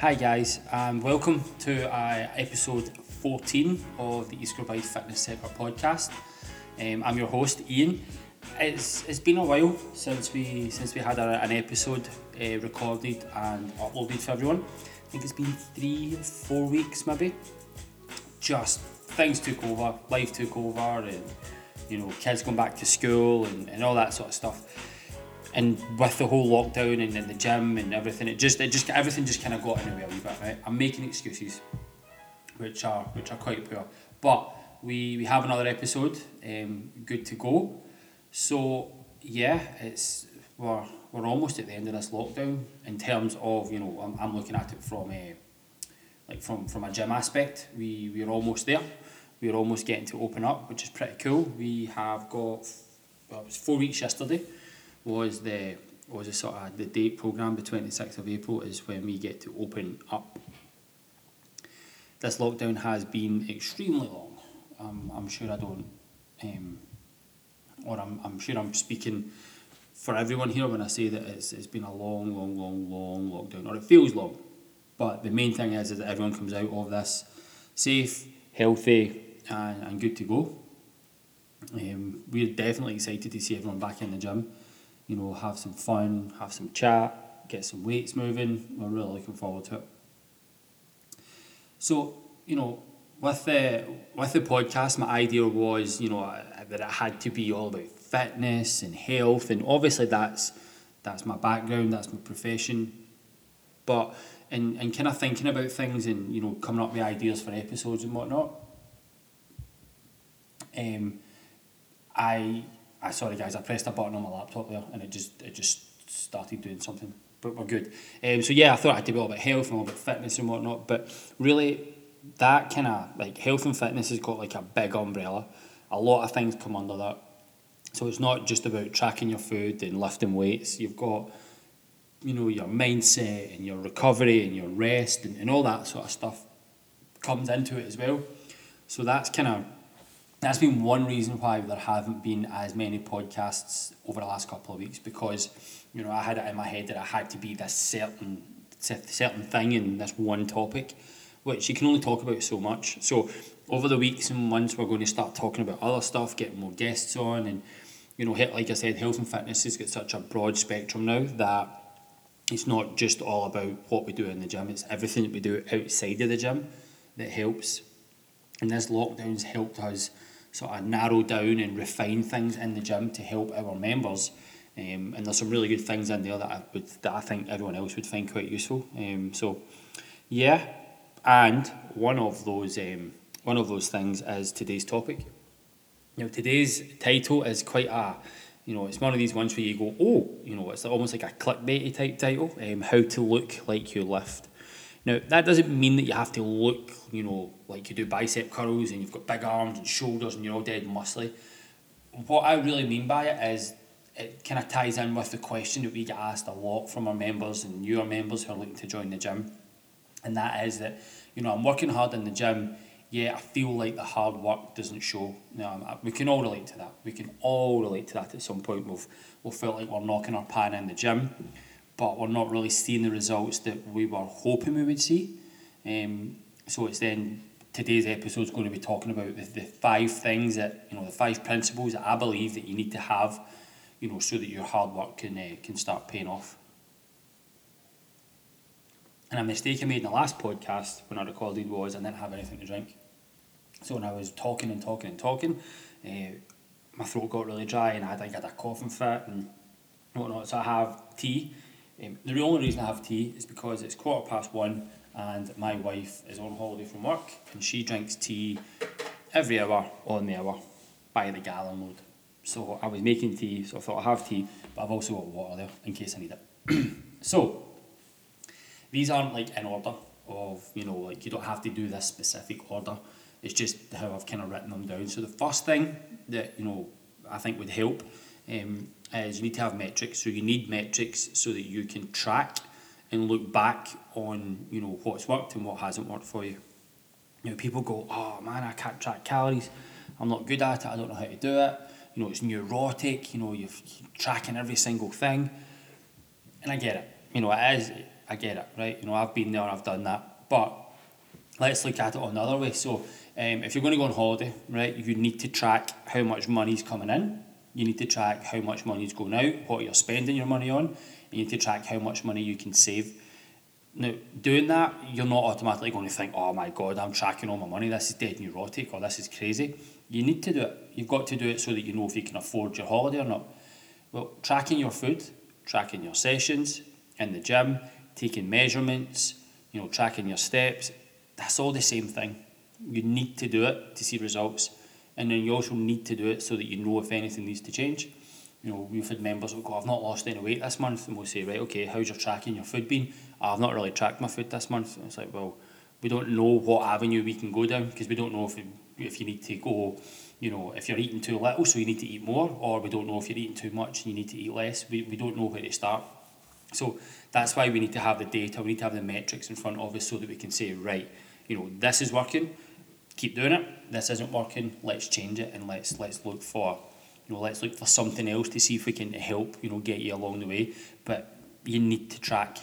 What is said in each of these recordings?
Hi guys, and welcome to uh, episode 14 of the East Kilbride Fitness Centre podcast. Um, I'm your host Ian. It's, it's been a while since we since we had a, an episode uh, recorded and uploaded for everyone. I think it's been three, four weeks maybe. Just things took over, life took over, and you know, kids going back to school and, and all that sort of stuff and with the whole lockdown and, and the gym and everything, it just it just everything just kind of got in the way a wee bit. Right, I'm making excuses, which are which are quite poor, but we we have another episode, um, good to go. So yeah, it's we're we're almost at the end of this lockdown in terms of you know I'm, I'm looking at it from a like from from a gym aspect. We we're almost there. We're almost getting to open up, which is pretty cool. We have got well, it was four weeks yesterday was the was a sort of the date program. The twenty sixth of April is when we get to open up. This lockdown has been extremely long. Um, I'm sure I don't, um, or I'm, I'm sure I'm speaking for everyone here when I say that it's, it's been a long, long, long, long lockdown, or it feels long. But the main thing is, is that everyone comes out of this safe, healthy, and, and good to go. Um, we're definitely excited to see everyone back in the gym you know, have some fun, have some chat, get some weights moving. We're really looking forward to it. So, you know, with the with the podcast, my idea was, you know, that it had to be all about fitness and health, and obviously that's that's my background, that's my profession. But and in kind of thinking about things and you know coming up with ideas for episodes and whatnot, um, I I sorry guys, I pressed a button on my laptop there and it just it just started doing something. But we're good. Um, so yeah, I thought I had to be all about health and all about fitness and whatnot. But really, that kind of like health and fitness has got like a big umbrella. A lot of things come under that. So it's not just about tracking your food and lifting weights. You've got, you know, your mindset and your recovery and your rest and, and all that sort of stuff comes into it as well. So that's kind of that's been one reason why there haven't been as many podcasts over the last couple of weeks because you know I had it in my head that I had to be this certain certain thing in this one topic, which you can only talk about so much. So over the weeks and months, we're going to start talking about other stuff, getting more guests on, and you know, like I said, health and fitness has got such a broad spectrum now that it's not just all about what we do in the gym; it's everything that we do outside of the gym that helps. And this lockdown's helped us sort of narrow down and refine things in the gym to help our members. Um, and there's some really good things in there that I would that I think everyone else would find quite useful. Um, so, yeah, and one of those um, one of those things is today's topic. Now, today's title is quite a you know, it's one of these ones where you go, oh, you know, it's almost like a clickbaity type title. Um, how to look like you lift. Now, that doesn't mean that you have to look, you know, like you do bicep curls and you've got big arms and shoulders and you're all dead muscly. What I really mean by it is it kind of ties in with the question that we get asked a lot from our members and newer members who are looking to join the gym. And that is that, you know, I'm working hard in the gym, yeah, I feel like the hard work doesn't show. Know, we can all relate to that. We can all relate to that at some point. We've, we've felt like we're knocking our pan in the gym but we're not really seeing the results that we were hoping we would see. Um, so it's then today's episode is going to be talking about the, the five things that you know the five principles that I believe that you need to have, you know, so that your hard work can uh, can start paying off. And a mistake I made in the last podcast when I recorded was I didn't have anything to drink. So when I was talking and talking and talking, uh, my throat got really dry and I had, I had a coughing fit and whatnot. So I have tea um, the only reason I have tea is because it's quarter past one and my wife is on holiday from work and she drinks tea every hour on the hour by the gallon load. So I was making tea, so I thought I have tea, but I've also got water there in case I need it. so these aren't like in order of, you know, like you don't have to do this specific order. It's just how I've kind of written them down. So the first thing that, you know, I think would help um, is you need to have metrics. So you need metrics so that you can track and look back on you know what's worked and what hasn't worked for you. You know, people go, oh man, I can't track calories. I'm not good at it. I don't know how to do it. You know, it's neurotic. You know, you're tracking every single thing, and I get it. You know, it is I get it, right? You know, I've been there, I've done that. But let's look at it another way. So, um, if you're going to go on holiday, right, you need to track how much money's coming in. You need to track how much money is going out, what you're spending your money on. You need to track how much money you can save. Now, doing that, you're not automatically going to think, oh my God, I'm tracking all my money. This is dead neurotic or this is crazy. You need to do it. You've got to do it so that you know if you can afford your holiday or not. Well, tracking your food, tracking your sessions in the gym, taking measurements, you know, tracking your steps, that's all the same thing. You need to do it to see results. And then you also need to do it so that you know if anything needs to change. You know, we've had members who go, I've not lost any weight this month. And we'll say, right, okay, how's your tracking your food been? Ah, I've not really tracked my food this month. And it's like, well, we don't know what avenue we can go down because we don't know if, if you need to go, you know, if you're eating too little, so you need to eat more, or we don't know if you're eating too much and you need to eat less. We, we don't know where to start. So that's why we need to have the data, we need to have the metrics in front of us so that we can say, right, you know, this is working, keep doing it. This isn't working, let's change it and let's let's look for, you know, let's look for something else to see if we can help, you know, get you along the way. But you need to track,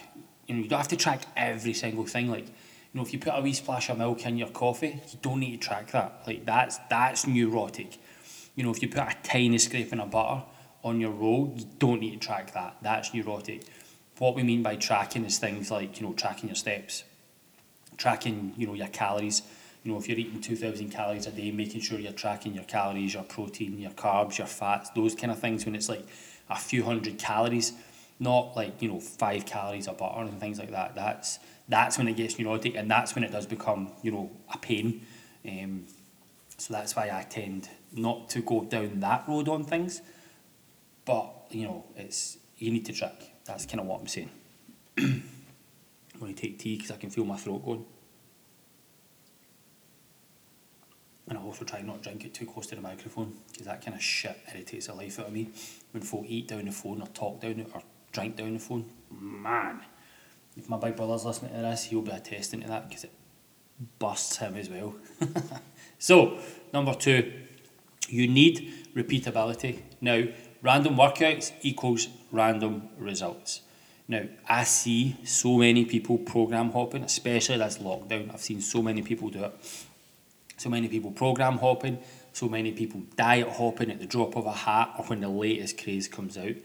you know, you don't have to track every single thing. Like, you know, if you put a wee splash of milk in your coffee, you don't need to track that. Like that's that's neurotic. You know, if you put a tiny scraping of butter on your roll, you don't need to track that. That's neurotic. What we mean by tracking is things like, you know, tracking your steps, tracking, you know, your calories. You know, if you're eating 2,000 calories a day, making sure you're tracking your calories, your protein, your carbs, your fats, those kind of things when it's like a few hundred calories, not like, you know, five calories of butter and things like that. That's that's when it gets neurotic and that's when it does become, you know, a pain. Um, so that's why I tend not to go down that road on things. But, you know, it's you need to track. That's kind of what I'm saying. I'm going to take tea because I can feel my throat going. And I also try not to drink it too close to the microphone because that kind of shit irritates the life out of me. When folk eat down the phone or talk down it or drink down the phone, man. If my big brother's listening to this, he'll be attesting to that because it busts him as well. so, number two, you need repeatability. Now, random workouts equals random results. Now, I see so many people program hopping, especially this lockdown. I've seen so many people do it. So many people program hopping, so many people diet hopping at the drop of a hat or when the latest craze comes out.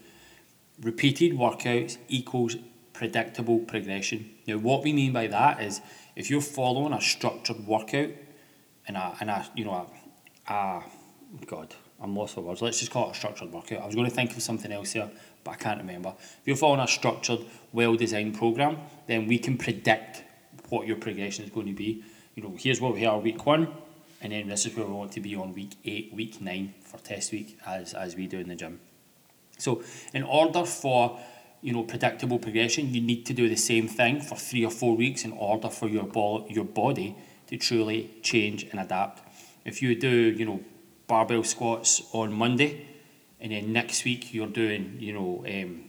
Repeated workouts equals predictable progression. Now, what we mean by that is if you're following a structured workout and a, and a you know, a, a God, I'm lost for words. Let's just call it a structured workout. I was going to think of something else here, but I can't remember. If you're following a structured, well designed program, then we can predict what your progression is going to be. You know, here's where we are week one, and then this is where we want to be on week eight, week nine for test week, as as we do in the gym. So, in order for you know predictable progression, you need to do the same thing for three or four weeks in order for your ball, your body to truly change and adapt. If you do, you know, barbell squats on Monday and then next week you're doing you know um,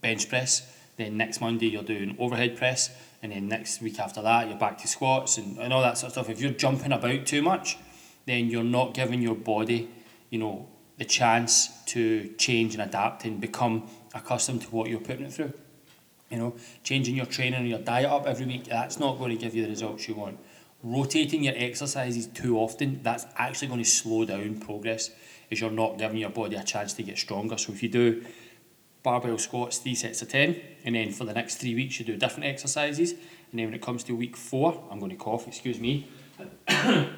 bench press then next Monday you're doing overhead press and then next week after that you're back to squats and, and all that sort of stuff. If you're jumping about too much then you're not giving your body you know the chance to change and adapt and become accustomed to what you're putting it through. You know changing your training and your diet up every week that's not going to give you the results you want. Rotating your exercises too often that's actually going to slow down progress is you're not giving your body a chance to get stronger. So if you do barbell squats, three sets of 10, and then for the next three weeks you do different exercises, and then when it comes to week four, I'm going to cough, excuse me.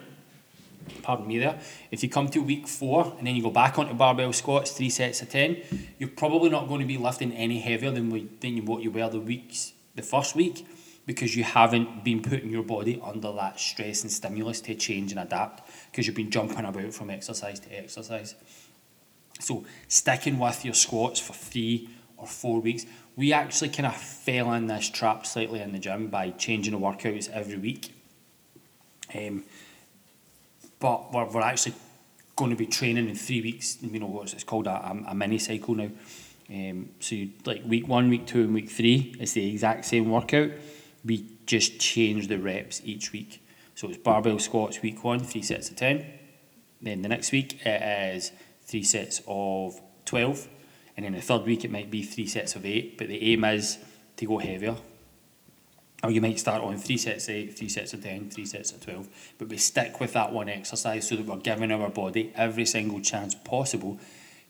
Pardon me there. If you come to week four and then you go back onto barbell squats, three sets of 10, you're probably not going to be lifting any heavier than, we, than what you were the weeks the first week because you haven't been putting your body under that stress and stimulus to change and adapt because you've been jumping about from exercise to exercise. So, sticking with your squats for three or four weeks, we actually kind of fell in this trap slightly in the gym by changing the workouts every week. Um, but we're, we're actually going to be training in three weeks. You know what it's called a, a, mini cycle now. Um, so you like week one, week two, and week three. It's the exact same workout we just change the reps each week. So it's barbell squats week one, three sets of 10. Then the next week it is three sets of 12. And then the third week it might be three sets of eight. But the aim is to go heavier. Or you might start on three sets of eight, three sets of 10, three sets of 12. But we stick with that one exercise so that we're giving our body every single chance possible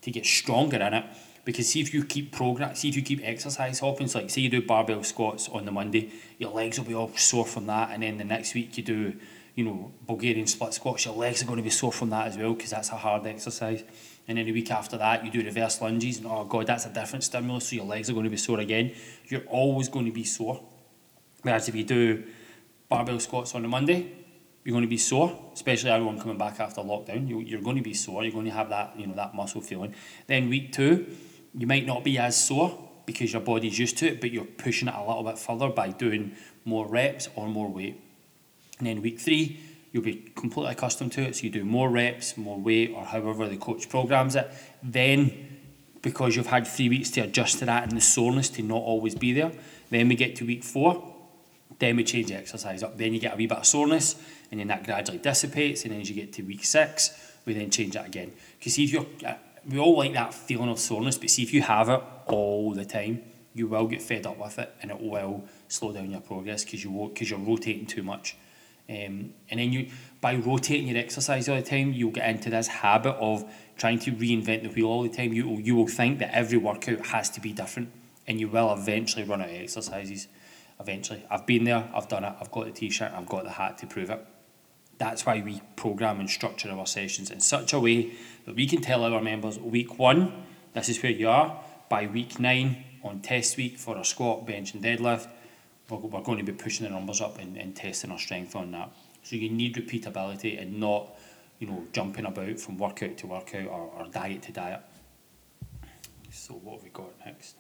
to get stronger in it. Because see if you keep progress, see if you keep exercise hopping, so like say you do barbell squats on the Monday, your legs will be all sore from that, and then the next week you do, you know, Bulgarian split squats, your legs are going to be sore from that as well because that's a hard exercise. And then a week after that, you do reverse lunges, and oh god, that's a different stimulus, so your legs are going to be sore again. You're always going to be sore. Whereas if you do barbell squats on a Monday, you're going to be sore, especially everyone coming back after lockdown. You, you're going to be sore. You're going to have that, you know, that muscle feeling. Then week two, you might not be as sore because your body's used to it, but you're pushing it a little bit further by doing more reps or more weight. And then week three, you'll be completely accustomed to it. So you do more reps, more weight, or however the coach programs it. Then, because you've had three weeks to adjust to that and the soreness to not always be there, then we get to week four then we change the exercise up. Then you get a wee bit of soreness, and then that gradually dissipates. And then as you get to week six, we then change that again. Because if you're, uh, we all like that feeling of soreness, but see if you have it all the time, you will get fed up with it, and it will slow down your progress because you because you're rotating too much. Um, and then you, by rotating your exercise all the time, you'll get into this habit of trying to reinvent the wheel all the time. You you will think that every workout has to be different, and you will eventually run out of exercises eventually. I've been there, I've done it, I've got the t shirt, I've got the hat to prove it. That's why we program and structure our sessions in such a way that we can tell our members week one, this is where you are. By week nine, on test week for a squat, bench, and deadlift, we're, we're going to be pushing the numbers up and, and testing our strength on that. So you need repeatability and not, you know, jumping about from workout to workout or, or diet to diet. So what have we got next?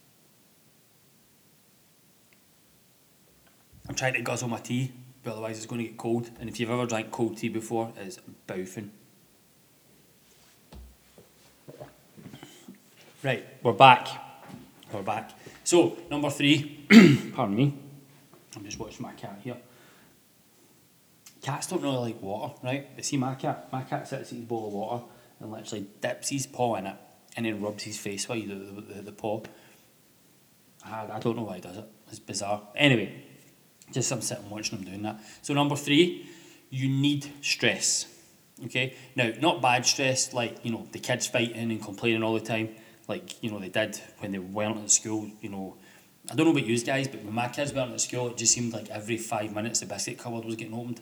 I'm trying to guzzle my tea, but otherwise it's going to get cold. And if you've ever drank cold tea before, it's bouffing. Right, we're back. We're back. So, number three, pardon me, I'm just watching my cat here. Cats don't really like water, right? But see my cat, my cat sits in his bowl of water and literally dips his paw in it and then rubs his face with the, the, the, paw. I, I don't know why he does it. It's bizarre. Anyway, just I'm sitting watching them doing that. So number three, you need stress. Okay. Now, not bad stress like you know the kids fighting and complaining all the time, like you know they did when they weren't at school. You know, I don't know about you guys, but when my kids weren't at school, it just seemed like every five minutes the biscuit cupboard was getting opened,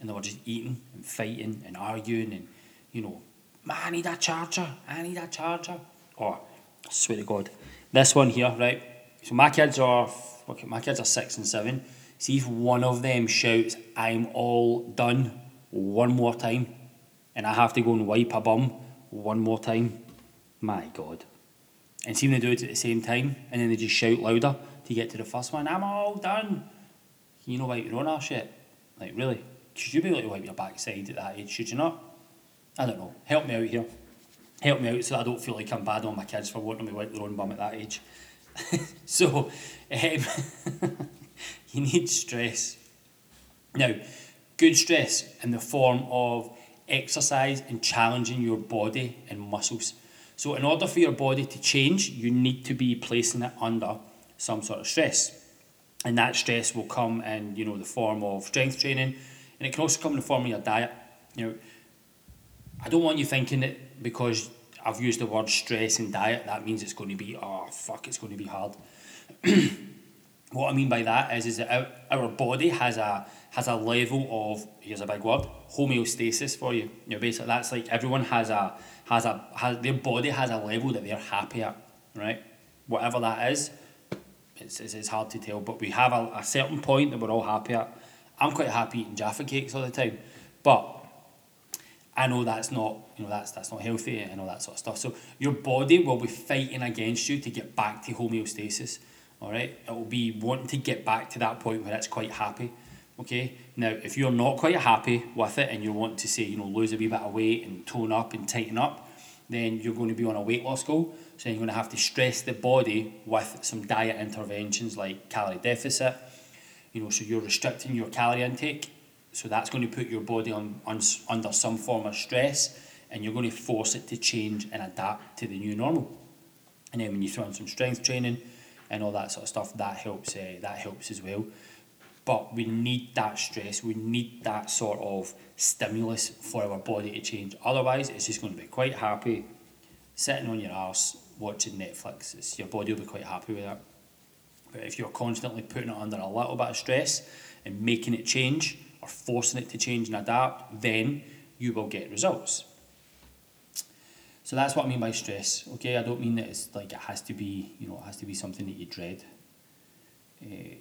and they were just eating and fighting and arguing and you know, I need a charger. I need a charger. Oh, I swear to God, this one here, right? So my kids are, okay, my kids are six and seven See if one of them shouts, I'm all done one more time, and I have to go and wipe a bum one more time. My God. And see they do it at the same time, and then they just shout louder to get to the first one, I'm all done. You know, wipe your own arse shit. Like, really? Should you be able to wipe your backside at that age? Should you not? I don't know. Help me out here. Help me out so I don't feel like I'm bad on my kids for wanting to wipe their own bum at that age. so, um, you need stress. Now, good stress in the form of exercise and challenging your body and muscles. So, in order for your body to change, you need to be placing it under some sort of stress. And that stress will come in, you know, the form of strength training, and it can also come in the form of your diet. You know, I don't want you thinking that because I've used the word stress and diet, that means it's going to be, oh, fuck, it's going to be hard. what I mean by that is, is that our, our body has a has a level of here's a big word homeostasis for you. You know, basically that's like everyone has a has a has their body has a level that they're happy at, right? Whatever that is, it's, it's, it's hard to tell. But we have a, a certain point that we're all happy at. I'm quite happy eating Jaffa cakes all the time, but I know that's not you know that's that's not healthy and all that sort of stuff. So your body will be fighting against you to get back to homeostasis. All right, it will be wanting to get back to that point where it's quite happy. Okay, now if you're not quite happy with it and you want to say, you know, lose a wee bit of weight and tone up and tighten up, then you're going to be on a weight loss goal. So you're going to have to stress the body with some diet interventions like calorie deficit. You know, so you're restricting your calorie intake. So that's going to put your body on, on under some form of stress, and you're going to force it to change and adapt to the new normal. And then when you throw in some strength training, and all that sort of stuff, that helps. Uh, that helps as well. But we need that stress. We need that sort of stimulus for our body to change. Otherwise, it's just going to be quite happy sitting on your arse watching Netflix. It's, your body will be quite happy with that. But if you're constantly putting it under a little bit of stress and making it change or forcing it to change and adapt, then you will get results. So that's what I mean by stress. Okay, I don't mean that it's like it has to be, you know, it has to be something that you dread. Uh,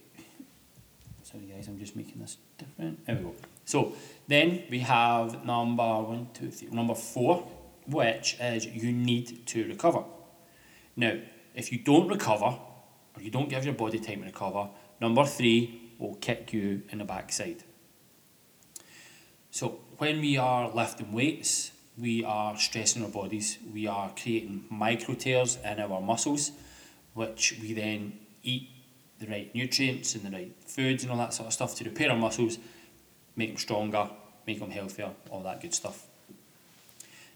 sorry guys, I'm just making this different. There we go. So then we have number one, two, three, number four, which is you need to recover. Now, if you don't recover, or you don't give your body time to recover, number three will kick you in the backside. So when we are lifting weights, we are stressing our bodies, we are creating micro tears in our muscles, which we then eat the right nutrients and the right foods and all that sort of stuff to repair our muscles, make them stronger, make them healthier, all that good stuff.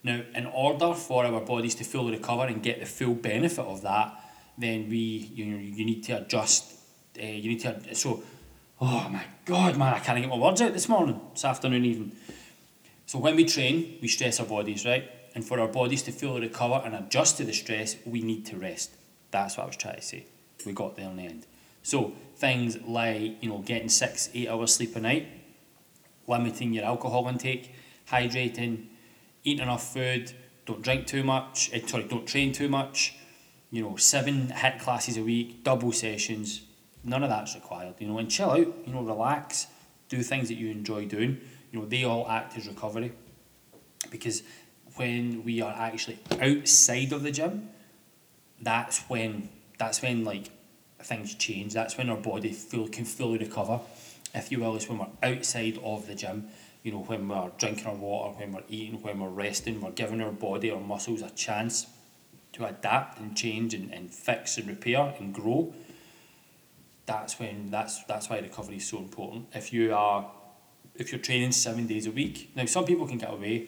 Now, in order for our bodies to fully recover and get the full benefit of that, then we you you need to adjust. Uh, you need to so. Oh my God, man! I can't get my words out this morning, this afternoon, even. So when we train, we stress our bodies, right? And for our bodies to fully recover and adjust to the stress, we need to rest. That's what I was trying to say. We got there in the end. So things like you know getting six, eight hours sleep a night, limiting your alcohol intake, hydrating, eating enough food, don't drink too much, uh, sorry, don't train too much, you know, seven HIIT classes a week, double sessions, none of that's required, you know, and chill out, you know, relax, do things that you enjoy doing, you know, they all act as recovery. Because when we are actually outside of the gym, that's when that's when like things change. That's when our body feel can fully recover, if you will, is when we're outside of the gym you know, when we're drinking our water, when we're eating, when we're resting, we're giving our body, our muscles a chance to adapt and change and, and fix and repair and grow. That's when that's that's why recovery is so important. If you are if you're training seven days a week, now some people can get away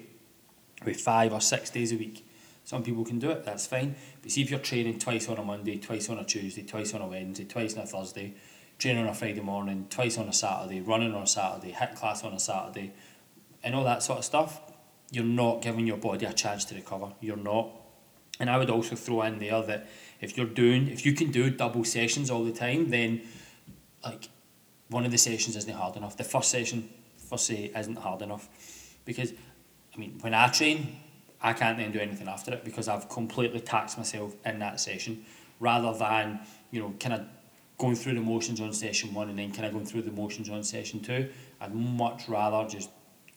with five or six days a week. Some people can do it, that's fine. But see if you're training twice on a Monday, twice on a Tuesday, twice on a Wednesday, twice on a Thursday, training on a Friday morning, twice on a Saturday, running on a Saturday, HIIT class on a Saturday, and all that sort of stuff, you're not giving your body a chance to recover. You're not. And I would also throw in there that if you're doing, if you can do double sessions all the time, then like one of the sessions isn't hard enough. The first session, first say, isn't hard enough because, I mean, when I train, I can't then do anything after it because I've completely taxed myself in that session, rather than you know kind of going through the motions on session one and then kind of going through the motions on session two. I'd much rather just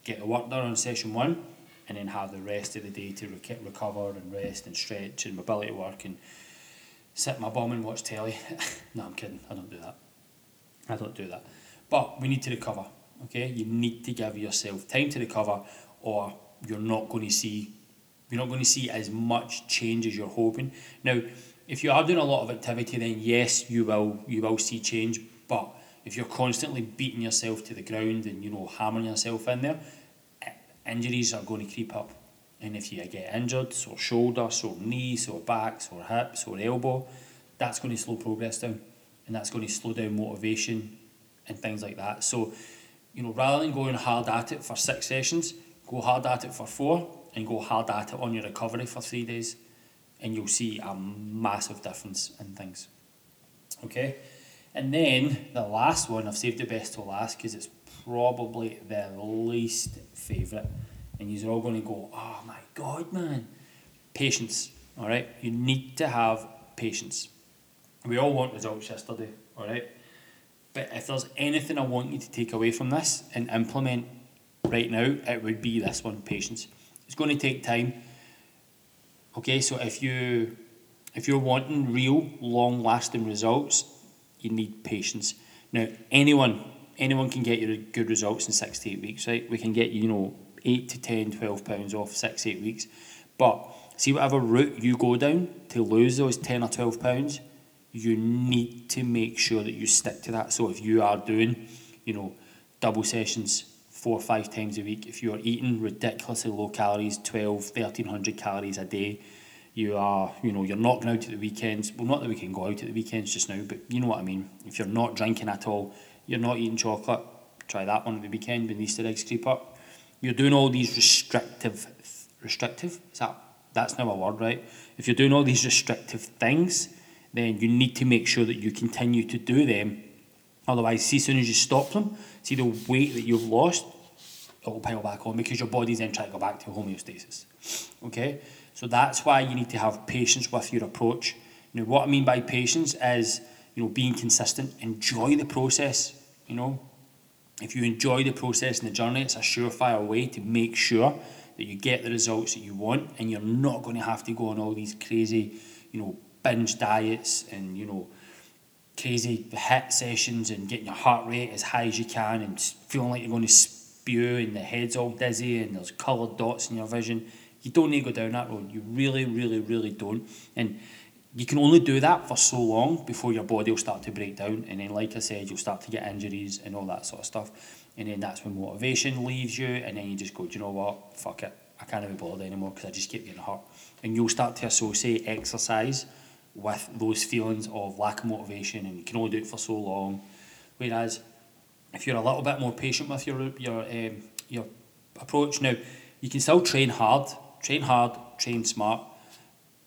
get the work done on session one and then have the rest of the day to rec- recover and rest and stretch and mobility work and sit my bum and watch telly. no, I'm kidding. I don't do that. I don't do that. But we need to recover. Okay, you need to give yourself time to recover, or you're not going to see you're not going to see as much change as you're hoping. Now, if you are doing a lot of activity, then yes, you will you will see change. But if you're constantly beating yourself to the ground and you know hammering yourself in there, injuries are going to creep up. And if you get injured, sore shoulder, sore knee, sore back, sore hip, sore elbow, that's going to slow progress down, and that's going to slow down motivation and things like that. So, you know, rather than going hard at it for six sessions, go hard at it for four, and go hard at it on your recovery for three days, and you'll see a massive difference in things. Okay. And then the last one, I've saved the best to last because it's probably the least favourite. And you're all going to go, oh my God, man. Patience, all right? You need to have patience. We all want results yesterday, all right? But if there's anything I want you to take away from this and implement right now, it would be this one patience. It's going to take time. Okay, so if you if you're wanting real long lasting results, you need patience. Now, anyone anyone can get you good results in six to eight weeks, right? We can get you, you know, eight to 10, 12 pounds off six, eight weeks. But see, whatever route you go down to lose those 10 or 12 pounds, you need to make sure that you stick to that. So if you are doing, you know, double sessions four or five times a week, if you are eating ridiculously low calories, 12, 1300 calories a day, you are, you know, you're not going out at the weekends. Well, not that we can go out at the weekends just now, but you know what I mean. If you're not drinking at all, you're not eating chocolate, try that one at the weekend when the Easter eggs creep up. You're doing all these restrictive, restrictive, is that, that's now a word, right? If you're doing all these restrictive things, then you need to make sure that you continue to do them. Otherwise, see, as soon as you stop them, see the weight that you've lost, it will pile back on because your body's then trying to go back to homeostasis. Okay? So that's why you need to have patience with your approach. Know, what I mean by patience is, you know, being consistent, enjoy the process, you know. If you enjoy the process and the journey, it's a surefire way to make sure that you get the results that you want and you're not going to have to go on all these crazy, you know, binge diets and, you know, crazy HIIT sessions and getting your heart rate as high as you can and feeling like you're going to spew and the head's all dizzy and there's coloured dots in your vision. You don't need to go down that road. You really, really, really don't. And you can only do that for so long before your body will start to break down. And then, like I said, you'll start to get injuries and all that sort of stuff. And then that's when motivation leaves you. And then you just go, do you know what? Fuck it. I can't be bothered anymore because I just keep getting hurt. And you'll start to associate exercise with those feelings of lack of motivation and you can only do it for so long. Whereas if you're a little bit more patient with your your um, your approach now, you can still train hard, train hard, train smart,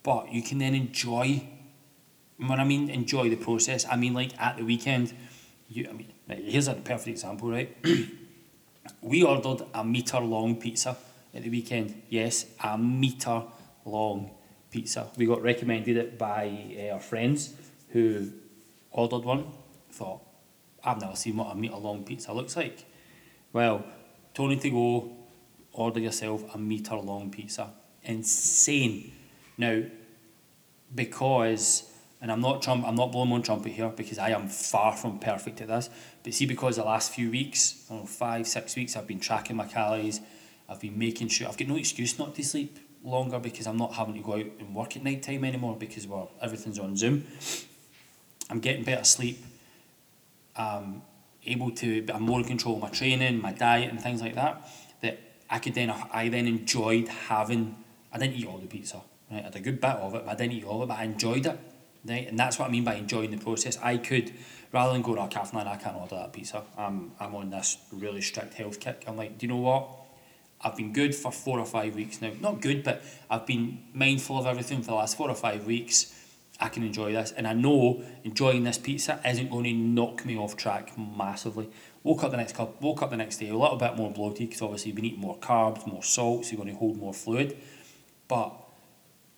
but you can then enjoy. When I mean enjoy the process, I mean like at the weekend. You, I mean, here's a perfect example, right? we ordered a meter long pizza at the weekend. Yes, a meter long pizza. We got recommended it by uh, our friends who ordered one. Thought, I've never seen what a metre long pizza looks like. Well, Tony to go, order yourself a metre long pizza. Insane. Now, because, and I'm not Trump, I'm not blowing my trumpet here because I am far from perfect at this. But see, because the last few weeks, I know, five, six weeks, I've been tracking my calories. I've been making sure I've got no excuse not to sleep longer because I'm not having to go out and work at night time anymore because well everything's on Zoom. I'm getting better sleep. I'm able to I'm more in control of my training, my diet and things like that. That I could then I then enjoyed having I didn't eat all the pizza. Right? I had a good bit of it, but I didn't eat all of it, but I enjoyed it. Right? And that's what I mean by enjoying the process. I could rather than go to a cafe I can't order that pizza. I'm I'm on this really strict health kick. I'm like, do you know what? I've been good for four or five weeks now. Not good, but I've been mindful of everything for the last four or five weeks. I can enjoy this, and I know enjoying this pizza isn't going to knock me off track massively. Woke up the next couple, woke up the next day a little bit more bloated because obviously you've been eating more carbs, more salt, so you're going to hold more fluid. But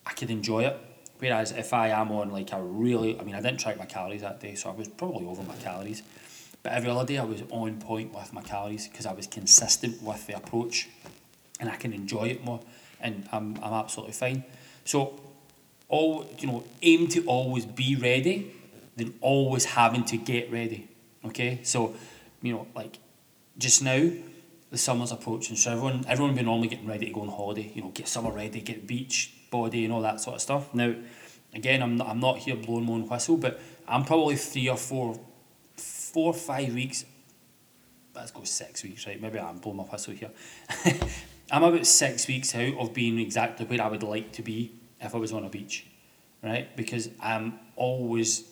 I could enjoy it. Whereas if I am on like a really, I mean, I didn't track my calories that day, so I was probably over my calories. But every other day I was on point with my calories because I was consistent with the approach and I can enjoy it more and I'm, I'm absolutely fine. So all you know, aim to always be ready than always having to get ready. Okay? So, you know, like just now the summer's approaching, so everyone everyone be normally getting ready to go on holiday, you know, get summer ready, get beach body and all that sort of stuff. Now again I'm not I'm not here blowing my own whistle, but I'm probably three or four four or five weeks let's go six weeks, right? Maybe I'm blowing my whistle here. I'm about six weeks out of being exactly where I would like to be if I was on a beach, right? Because I'm always,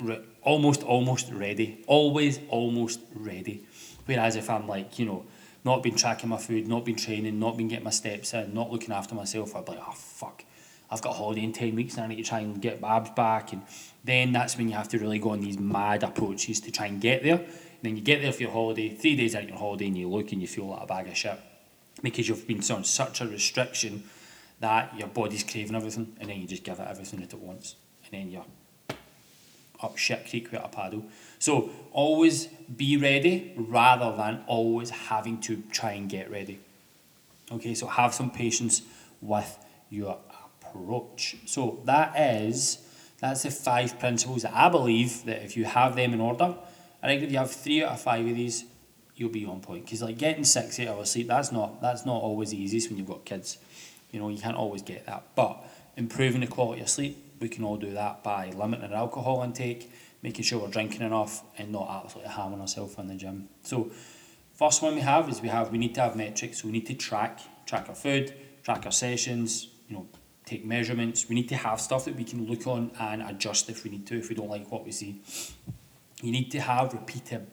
re- almost, almost ready. Always, almost ready. Whereas if I'm like, you know, not been tracking my food, not been training, not been getting my steps in, not looking after myself, I'd be like, oh fuck, I've got a holiday in 10 weeks and I need to try and get abs back. And then that's when you have to really go on these mad approaches to try and get there. And then you get there for your holiday, three days out your holiday, and you look and you feel like a bag of shit because you've been on such a restriction that your body's craving everything and then you just give it everything it wants and then you're up shit creek with a paddle. So always be ready rather than always having to try and get ready. Okay, so have some patience with your approach. So that is that's the five principles that I believe that if you have them in order, I think if you have three out of five of these, you'll be on point. Because like getting six, eight hours sleep, that's not that's not always the easiest when you've got kids. You know, you can't always get that. But improving the quality of sleep, we can all do that by limiting our alcohol intake, making sure we're drinking enough, and not absolutely hammering ourselves in the gym. So, first one we have is we have we need to have metrics. So we need to track track our food, track our sessions. You know, take measurements. We need to have stuff that we can look on and adjust if we need to, if we don't like what we see. You need to have repeatab-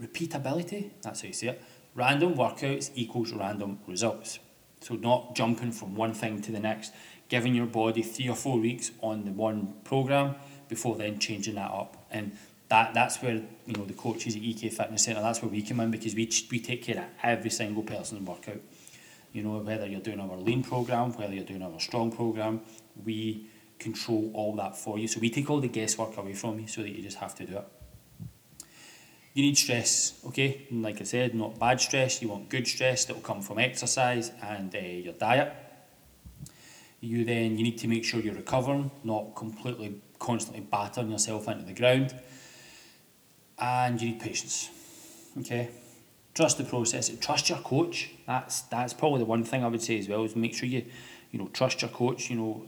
repeatability, that's how you say it. Random workouts equals random results. So not jumping from one thing to the next, giving your body three or four weeks on the one program before then changing that up. And that that's where you know the coaches at EK Fitness Centre. That's where we come in because we we take care of every single person's workout. You know whether you're doing our lean program, whether you're doing our strong program, we control all that for you. So we take all the guesswork away from you, so that you just have to do it. You need stress, okay? And like I said, not bad stress. You want good stress that will come from exercise and uh, your diet. You then you need to make sure you're recovering, not completely constantly battering yourself into the ground. And you need patience, okay? Trust the process. Trust your coach. That's that's probably the one thing I would say as well is make sure you, you know, trust your coach. You know,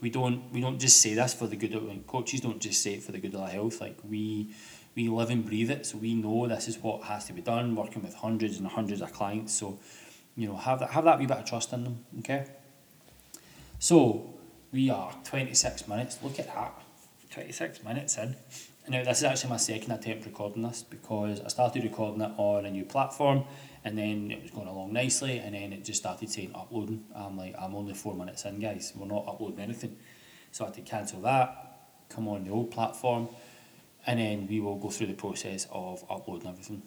we don't we don't just say this for the good of coaches don't just say it for the good of our health. Like we we live and breathe it, so we know this is what has to be done. Working with hundreds and hundreds of clients, so you know have that have that wee bit of trust in them. Okay. So we are twenty six minutes. Look at that, twenty six minutes in. Now this is actually my second attempt recording this because I started recording it on a new platform and then it was going along nicely and then it just started saying uploading. I'm like I'm only four minutes in, guys. We're not uploading anything, so I had to cancel that. Come on the old platform and then we will go through the process of uploading everything.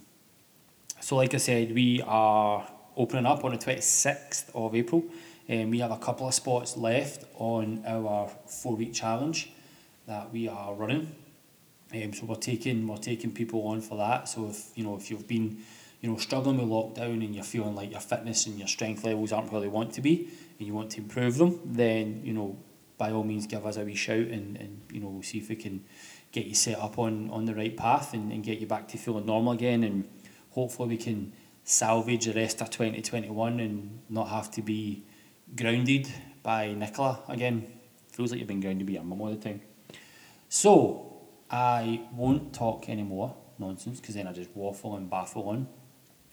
So like I said, we are opening up on the 26th of April and we have a couple of spots left on our four week challenge that we are running. Um, so we're taking we're taking people on for that. So if you know if you've been you know struggling with lockdown and you're feeling like your fitness and your strength levels aren't where they want to be and you want to improve them, then you know by all means give us a wee shout and, and you know we'll see if we can get you set up on, on the right path and, and get you back to feeling normal again and hopefully we can salvage the rest of 2021 and not have to be grounded by Nicola again. Feels like you've been grounded by your mum all the time. So, I won't talk any more nonsense because then I just waffle and baffle on.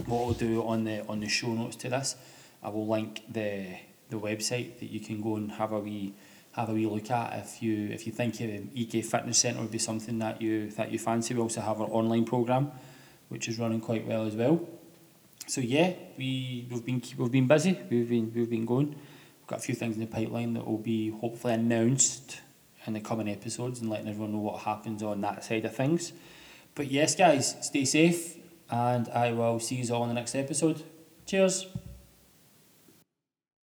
What I'll do on the on the show notes to this, I will link the the website that you can go and have a wee have a wee look at if you if you think um, EK Fitness Centre would be something that you that you fancy. We also have our online program, which is running quite well as well. So yeah, we we've been we've been busy. We've been we've been going. We've got a few things in the pipeline that will be hopefully announced in the coming episodes and letting everyone know what happens on that side of things. But yes, guys, stay safe, and I will see you all in the next episode. Cheers.